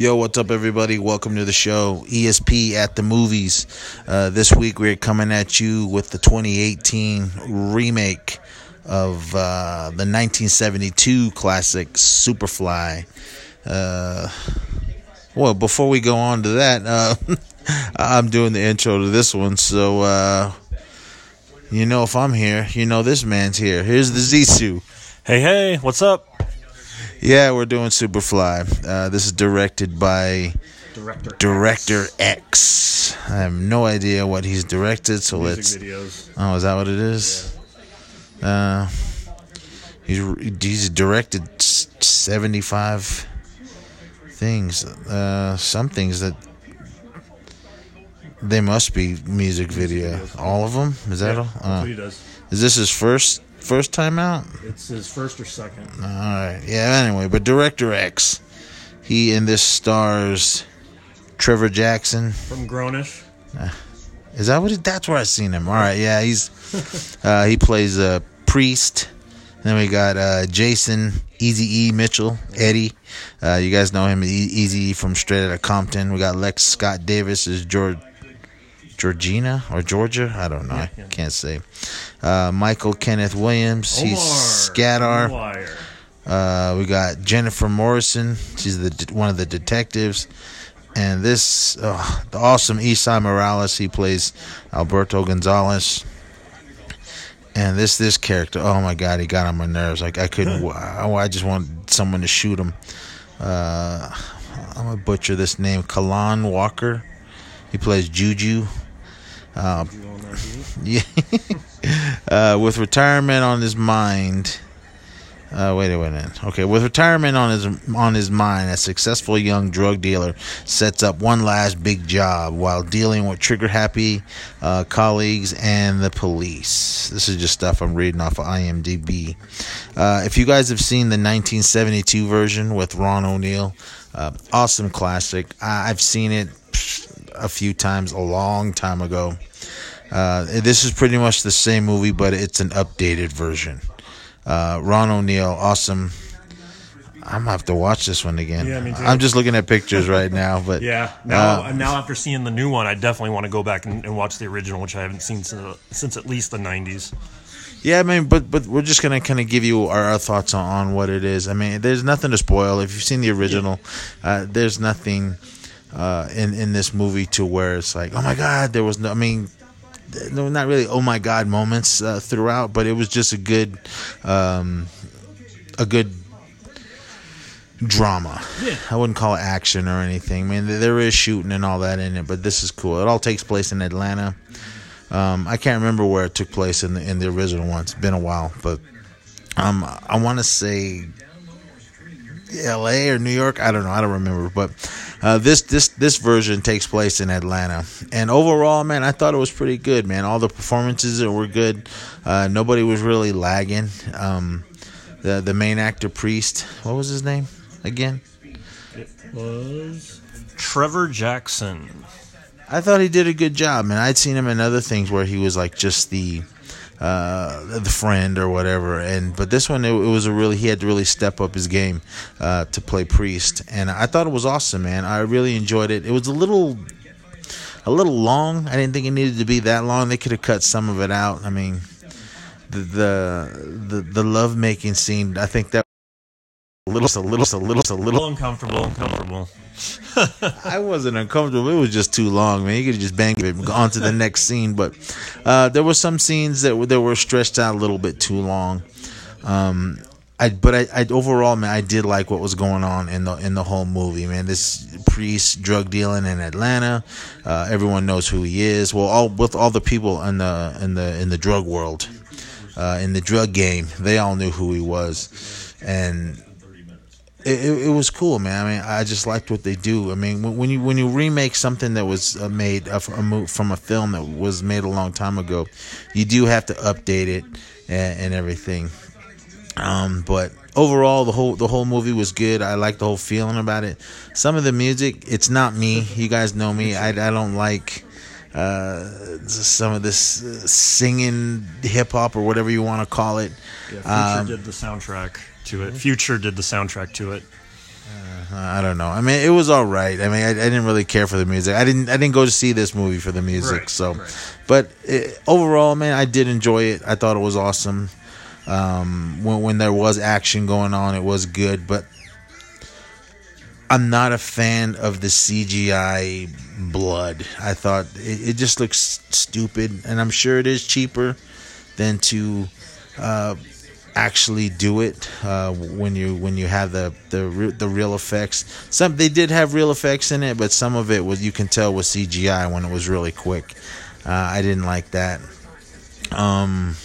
Yo, what's up, everybody? Welcome to the show, ESP at the movies. Uh, this week we're coming at you with the 2018 remake of uh, the 1972 classic Superfly. Uh, well, before we go on to that, uh, I'm doing the intro to this one, so uh, you know if I'm here, you know this man's here. Here's the Zisu. Hey, hey, what's up? Yeah, we're doing Superfly. Uh, this is directed by Director. Director X. I have no idea what he's directed, so let's. videos. Oh, is that what it is? Uh, he's he's directed seventy-five things. Uh, some things that they must be music video. All of them? Is that Yeah, all? Uh, is this his first first time out? It's his first or second. All right. Yeah. Anyway, but Director X, he in this stars Trevor Jackson. From Grown-ish. Is that what? It, that's where I seen him. All right. Yeah. He's uh, he plays a priest. then we got uh, Jason Eazy E Mitchell Eddie. Uh, you guys know him, Eazy from Straight Outta Compton. We got Lex Scott Davis as George. Georgina or Georgia, I don't know. I yeah. can't say. Uh, Michael Kenneth Williams, he's Scatter. Uh, we got Jennifer Morrison. She's the one of the detectives, and this uh, the awesome Esai Morales. He plays Alberto Gonzalez. And this this character, oh my god, he got on my nerves. Like I couldn't. I, I just want someone to shoot him. Uh, I'm gonna butcher this name. Kaalan Walker. He plays Juju. Uh, yeah. uh, with retirement on his mind. Uh, wait a minute. Okay, with retirement on his on his mind, a successful young drug dealer sets up one last big job while dealing with trigger-happy uh, colleagues and the police. This is just stuff I'm reading off of IMDb. Uh, if you guys have seen the 1972 version with Ron O'Neal, uh, awesome classic. I- I've seen it a few times a long time ago. Uh, this is pretty much the same movie, but it's an updated version. Uh, Ron O'Neal, awesome. I'm gonna have to watch this one again. Yeah, me too. I'm just looking at pictures right now, but Yeah. Now, Uh, now after seeing the new one, I definitely want to go back and, and watch the original, which I haven't seen since, since at least the 90s. yeah, I mean, but but we're just gonna kind of give you our, our thoughts on, on what it is. I mean, there's nothing to spoil. If you've seen the original, uh, there's nothing uh, in in this movie to where it's like, oh my god, there was no. I mean, no, not really. Oh my god, moments uh, throughout, but it was just a good, um, a good drama. Yeah. I wouldn't call it action or anything. I mean, there- there is shooting and all that in it, but this is cool. It all takes place in Atlanta. Um, I can't remember where it took place in the in the original one. It's been a while, but um, I want to say L.A. or New York. I don't know. I don't remember. But uh, this this this version takes place in Atlanta, and overall, man, I thought it was pretty good. Man, all the performances were good. Uh, nobody was really lagging. Um, the the main actor, Priest, what was his name again? It was Trevor Jackson. I thought he did a good job, man. I'd seen him in other things where he was like just the uh, the friend or whatever, and but this one it, it was a really he had to really step up his game uh, to play Priest, and I thought it was awesome, man. I really enjoyed it. It was a little a little long. I didn't think it needed to be that long. They could have cut some of it out. I mean, the the the, the love making scene. I think that. A little, a little, a little, a A little little. uncomfortable, uncomfortable. I wasn't uncomfortable. It was just too long, man. You could just bang it and go on to the next scene. But uh, there were some scenes that were, that were stretched out a little bit too long. Um, I but I, I overall, man, I did like what was going on in the in the whole movie, man. This priest drug dealing in Atlanta. Uh, everyone knows who he is. Well, all with all the people in the in the in the drug world, uh, in the drug game, they all knew who he was, and it, it, it was cool, man. I mean, I just liked what they do. I mean, when, when you when you remake something that was uh, made uh, from a from a film that was made a long time ago, you do have to update it and, and everything. Um, but overall, the whole the whole movie was good. I like the whole feeling about it. Some of the music, it's not me. You guys know me. I, I don't like uh, some of this uh, singing hip hop or whatever you want to call it. Yeah, Future Um, did the soundtrack to it. Future did the soundtrack to it. I don't know. I mean, it was all right. I mean, I, I didn't really care for the music. I didn't. I didn't go to see this movie for the music. Right, so, right. but it, overall, man, I did enjoy it. I thought it was awesome. Um, when when there was action going on, it was good. But I'm not a fan of the CGI blood. I thought it, it just looks stupid, and I'm sure it is cheaper than to uh, actually do it uh, when you when you have the the re- the real effects. Some they did have real effects in it, but some of it was you can tell was CGI when it was really quick. Uh, I didn't like that. Um,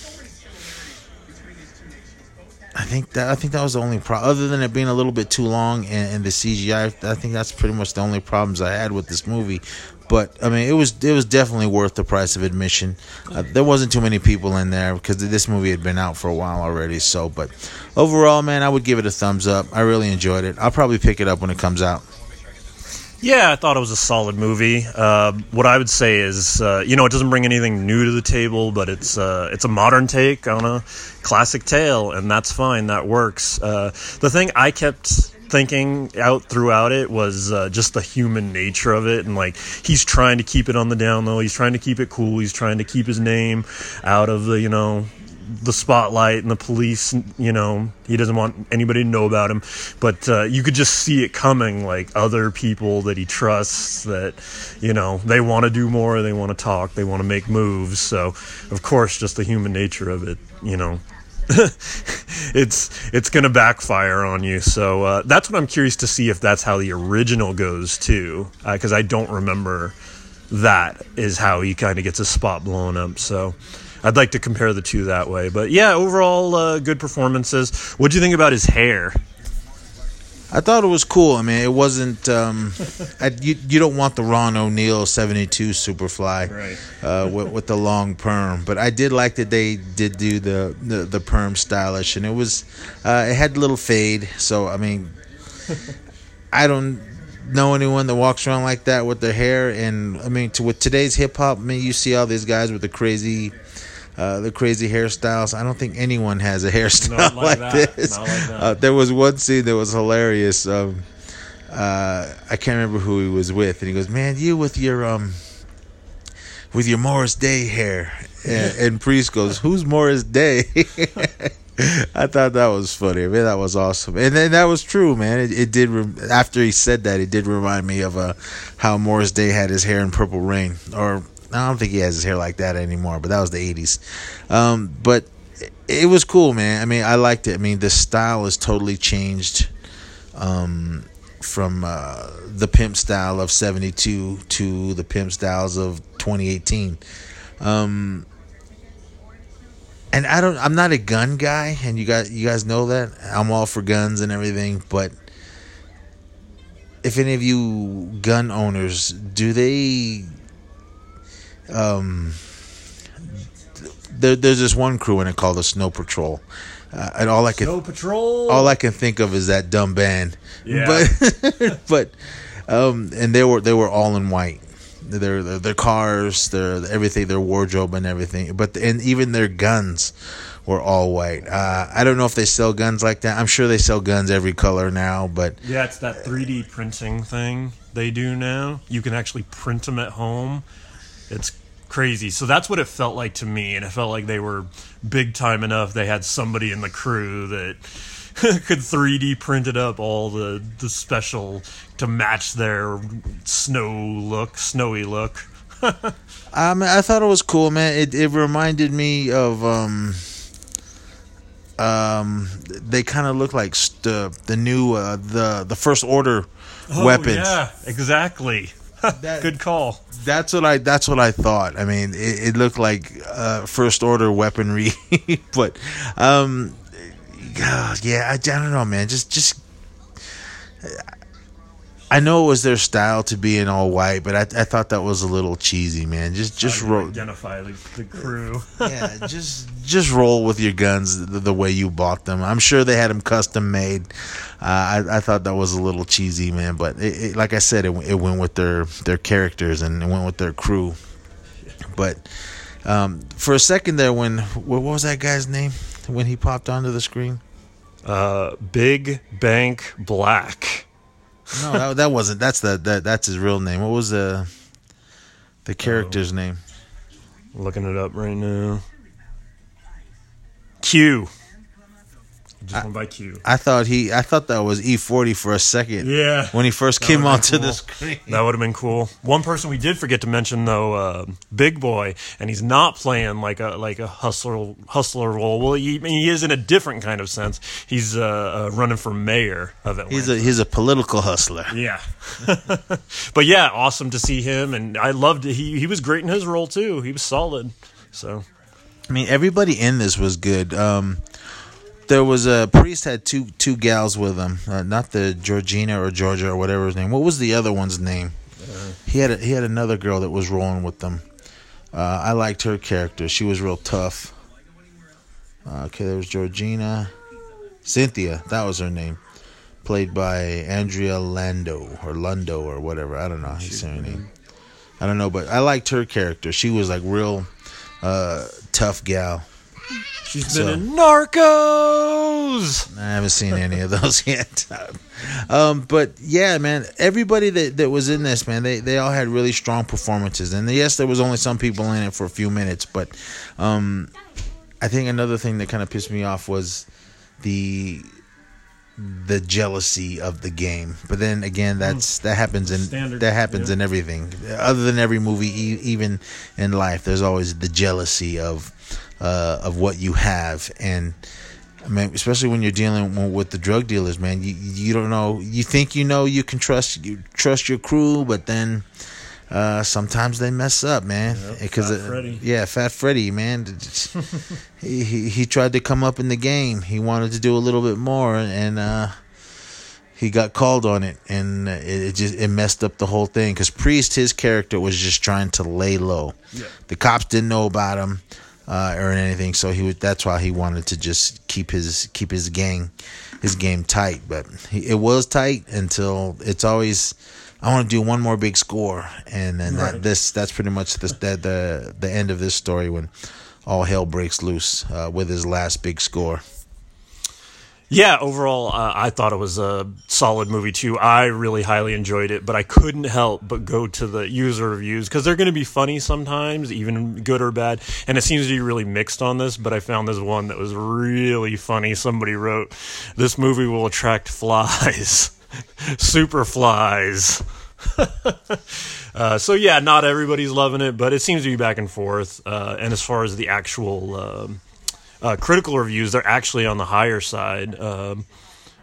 I think that I think that was the only problem. Other than it being a little bit too long and, and the CGI, I think that's pretty much the only problems I had with this movie. But I mean, it was it was definitely worth the price of admission. Uh, there wasn't too many people in there because this movie had been out for a while already. So, but overall, man, I would give it a thumbs up. I really enjoyed it. I'll probably pick it up when it comes out. Yeah, I thought it was a solid movie. Uh, what I would say is, uh, you know, it doesn't bring anything new to the table, but it's uh, it's a modern take on a classic tale, and that's fine. That works. Uh, the thing I kept thinking out throughout it was uh, just the human nature of it, and like he's trying to keep it on the down low. He's trying to keep it cool. He's trying to keep his name out of the you know the spotlight and the police you know he doesn't want anybody to know about him. But uh, you could just see it coming like other people that he trusts that you know they want to do more they want to talk they want to make moves. So of course just the human nature of it you know it's it's gonna backfire on you. So uh, that's what i'm curious to see if that's how the original goes too because i don't remember that is how he kind of gets a spot blown up. So I'd like to compare the two that way. But yeah, overall, uh, good performances. What do you think about his hair? I thought it was cool. I mean, it wasn't. Um, I, you you don't want the Ron O'Neal '72 Superfly Right. uh, with, with the long perm, but I did like that they did do the the, the perm stylish, and it was uh, it had a little fade. So I mean, I don't know anyone that walks around like that with their hair, and I mean, to with today's hip hop, I mean, you see all these guys with the crazy. Uh, the crazy hairstyles. I don't think anyone has a hairstyle Not like, like that. this. Not like that. Uh, there was one scene that was hilarious. Um, uh, I can't remember who he was with, and he goes, "Man, you with your um, with your Morris Day hair." And, and Priest goes, "Who's Morris Day?" I thought that was funny. I mean, that was awesome, and then that was true, man. It, it did. Re- after he said that, it did remind me of uh, how Morris Day had his hair in Purple Rain, or I don't think he has his hair like that anymore. But that was the '80s. Um, but it, was cool, man. I mean, I liked it. I mean, the style has totally changed um, from uh, the pimp style of 72 to the pimp styles of 2018 um, and i don't i'm not a gun guy and you guys you guys know that i'm all for guns and everything but if any of you gun owners do they um there, there's this one crew in it called the snow patrol uh, and all i can Snow Patrol. all I can think of is that dumb band. Yeah. But but um and they were they were all in white. Their their, their cars, their everything, their wardrobe and everything. But and even their guns were all white. Uh, I don't know if they sell guns like that. I'm sure they sell guns every color now, but yeah, it's that 3D printing thing they do now. You can actually print them at home. It's crazy. So that's what it felt like to me, and it felt like they were big time enough. They had somebody in the crew that could 3D print it up all the the special to match their snow look, snowy look. I I thought it was cool, man. It it reminded me of um um they kind of look like st- the the new uh, the the first order weapons. Oh, Yeah, exactly. That- Good call. That's what I. That's what I thought. I mean, it, it looked like uh, first order weaponry, but um, yeah, I, I don't know, man. Just, just. I know it was their style to be in all white, but I, I thought that was a little cheesy, man. Just, just How roll, identify the, the crew. yeah, just, just roll with your guns the, the way you bought them. I'm sure they had them custom made. Uh, I, I thought that was a little cheesy, man. But it, it, like I said, it, it went with their their characters and it went with their crew. But um, for a second there, when what was that guy's name when he popped onto the screen? Uh, Big Bank Black. No, that, that wasn't. That's the that, that's his real name. What was the the character's Oh. name? Looking it up right now. Q. Just went by Q. I thought he. I thought that was E forty for a second. Yeah. When he first That came onto been the screen. That would have been cool. One person we did forget to mention though, uh, Big Boi, and he's not playing like a like a hustler hustler role. Well, he, he is in a different kind of sense. He's uh, uh, running for mayor of Atlanta. He's a he's a political hustler. yeah, but yeah, awesome to see him, and I loved it. He he was great in his role too. He was solid. So I mean, everybody in this was good. Um, there was a priest had two two gals with him, uh, not the Georgina or Georgia or whatever his name. What was the other one's name? He had a, he had another girl that was rolling with them. Uh, I liked her character. She was real tough. Uh, okay, there was Georgina, Cynthia. That was her name, played by Andrea Lando or Lundo or whatever. I don't know. say her name. I don't know, but I liked her character. She was like real uh, tough gal. She's So- been in Narcos. I haven't seen any of those yet. Um, but yeah, man, everybody that, that was in this, man, they, they all had really strong performances. And yes, there was only some people in it for a few minutes, but um, I think another thing that kind of pissed me off was the the jealousy of the game. But then again, that's that happens in Standard, that happens yeah. in everything. Other than every movie, e- even in life, there's always the jealousy of uh, of what you have and. I mean, especially when you're dealing with the drug dealers, man. You you don't know. You think you know you can trust you trust your crew, but then uh, sometimes they mess up, man. Because Fat uh, yeah, Fat Freddy, man. he, he he tried to come up in the game. He wanted to do a little bit more, and uh, he got called on it, and it, it just it messed up the whole thing. Because Priest, his character was just trying to lay low. Yeah. The cops didn't know about him uh, or anything, so he would. That's why he wanted to just keep his keep his gang his game tight. But he, it was tight until it's always. I want to do one more big score, and then that, this that's pretty much the, the the the end of this story when all hell breaks loose uh, with his last big score. Yeah, overall, uh, I thought it was a solid movie too. I really highly enjoyed it, but I couldn't help but go to the user reviews because they're going to be funny sometimes, even good or bad. And it seems to be really mixed on this, but I found this one that was really funny. Somebody wrote, This movie will attract flies, super flies. Uh, so yeah, not everybody's loving it, but it seems to be back and forth. Uh, and as far as the actual um, uh, critical reviews, they're actually on the higher side. Um,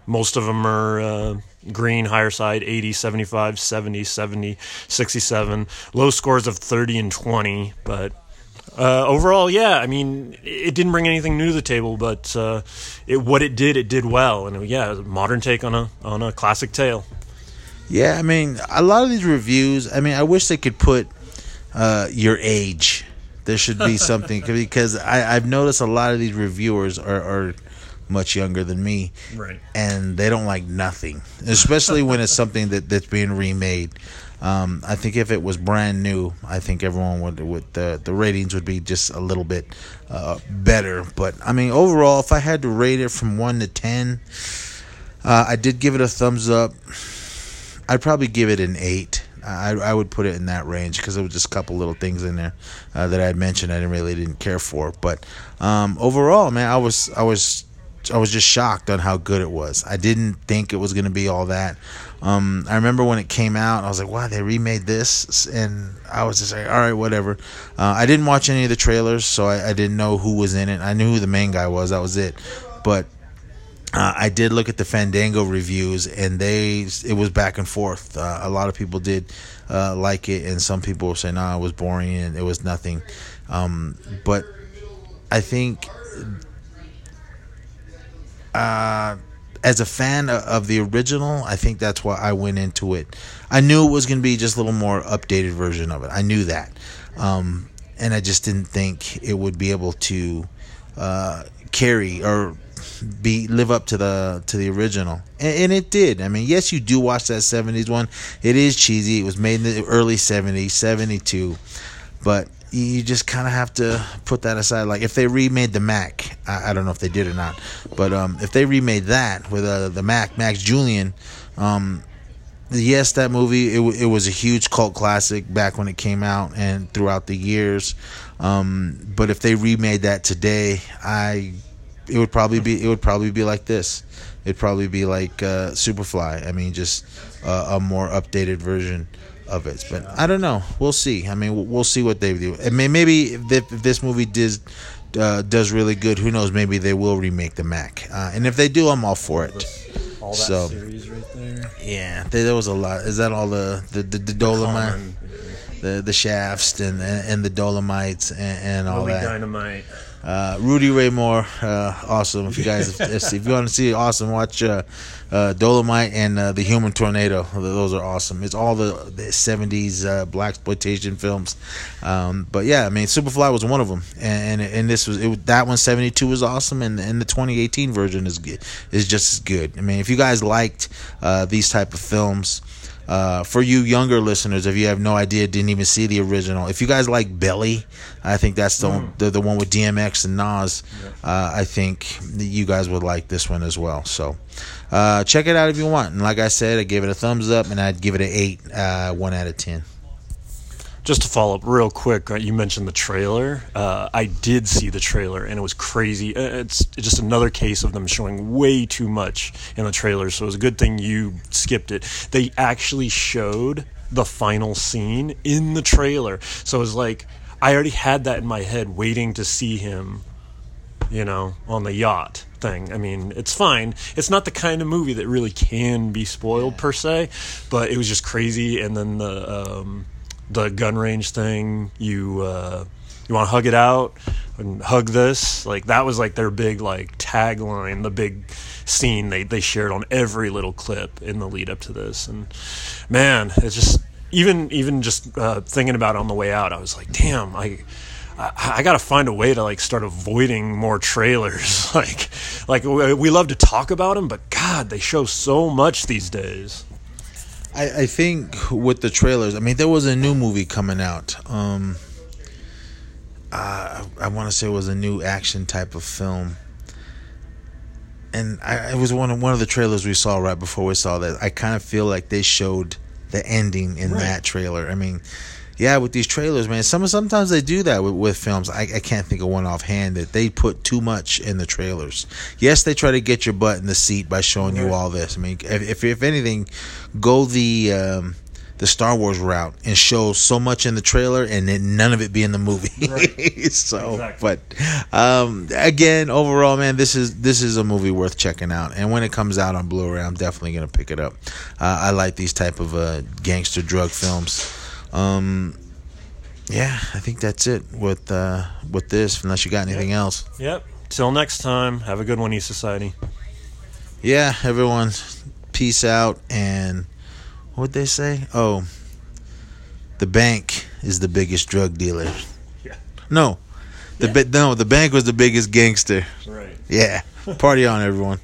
most of them are uh, green, higher side 80, 75, 70, 70, 67. Low scores of 30 and 20. But uh, overall, yeah, I mean, it didn't bring anything new to the table, but uh, it, what it did, it did well. And yeah, it was a modern take on a, on a classic tale. Yeah, I mean, a lot of these reviews. I mean, I wish they could put uh, your age. There should be something because I, I've noticed a lot of these reviewers are, are much younger than me, Right. and they don't like nothing, especially when it's something that, that's being remade. Um, I think if it was brand new, I think everyone would, would the the ratings would be just a little bit uh, better. But I mean, overall, if I had to rate it from one to ten, uh, I did give it a thumbs up. I'd probably give it an eight. I, I would put it in that range because there was just a couple little things in there uh, that I had mentioned I didn't really didn't care for. But um, overall, man, I was I was I was just shocked on how good it was. I didn't think it was going to be all that. Um, I remember when it came out, I was like, "Wow, they remade this," and I was just like, "All right, whatever." Uh, I didn't watch any of the trailers, so I, I didn't know who was in it. I knew who the main guy was. That was it. But uh, I did look at the Fandango reviews, and they it was back and forth. Uh, a lot of people did uh, like it, and some people were saying, "No, it was boring and it was nothing." Um, but I think, uh, as a fan of the original, I think that's why I went into it. I knew it was going to be just a little more updated version of it. I knew that, um, and I just didn't think it would be able to uh, carry or be live up to the to the original. And, and it did. I mean yes you do watch that 70s one. It is cheesy. It was made in the early 70s 72 but you just kind of have to put that aside like if they remade the mack i, I don't know if they did or not but um, if they remade that with uh, the mack max julien um, yes, that movie it, it was a huge cult classic back when it came out and throughout the years. Um, but if they remade that today, I it would probably be it would probably be like this. It'd probably be like uh, Superfly. I mean, just a more updated version of it. But I don't know. We'll see. I mean, we'll- see what they do. I mean, maybe if, this movie does uh, does really good, who knows? Maybe they will remake the Mack. Uh, and if they do, I'm all for it. All that So- series right there. Yeah, there, was a lot. Is that all the the, the, the Dolomite, the the shafts and and, the Dolomites and, and all Movie that? Dynamite. Uh, Rudy Ray Moore, uh, awesome. If you guys, if, if you want to see awesome, watch uh, uh, Dolomite and uh, the Human Tornado. Those are awesome. It's all the, the '70s uh, black exploitation films. Um, but yeah, I mean, Superfly was one of them, and and, and this was it, that one '72 was awesome, and and the 2018 version is good, is just as good. I mean, if you guys liked uh, these type of films. Uh, for you younger listeners, if you have no idea, didn't even see the original. If you guys like Belly, I think that's the the, the one with DMX and Nas. Uh, I think you guys would like this one as well. So uh, check it out if you want. And like I said, I gave it a thumbs up, and I'd give it an eight, uh, one out of ten. Just to follow up real quick, uh, you mentioned the trailer. Uh, I did see the trailer, and it was crazy. Uh, It's just another case of them showing way too much in the trailer. So it was a good thing you skipped it. They actually showed the final scene in the trailer, so it was like I already had that in my head, waiting to see him you know, on the yacht thing. I mean, it's fine. It's not the kind of movie that really can be spoiled per se, but it was just crazy. And then the um, the gun range thing, you uh, you want to hug it out and hug this, like that was like their big like tagline, the big scene they they shared on every little clip in the lead up to this. And man, it's just even even just uh, thinking about it on the way out, I was like, damn, I. I, I got to find a way to like start avoiding more trailers. like, like we we love to talk about them, but God, they show so much these days. I, I think with the trailers, I mean, there was a new movie coming out. Um, uh, I want to say it was a new action type of film, and I, it was one of one of the trailers we saw right before we saw that. I kind of feel like they showed the ending in Right. that trailer. I mean, yeah, with these trailers, man. Some sometimes they do that with, with films. I, I can't think of one offhand that they put too much in the trailers. Yes, they try to get your butt in the seat by showing you all this. I mean, if if, if anything, go the um, the Star Wars route and show so much in the trailer and then none of it be in the movie. Right. so, Exactly. but um, again, overall, man, this is this is a movie worth checking out. And when it comes out on Blu-ray, I'm definitely gonna pick it up. Uh, I like these type of uh, gangster drug films. Um, yeah, I think that's it with uh, with this. Unless you got anything else. Yep. Till next time, have a good one, E Society. Yeah, everyone, peace out. And what'd they say? Oh, the bank is the biggest drug dealer. Yeah. No, the ba- no, the bank was the biggest gangster. Right. Yeah, party on, everyone.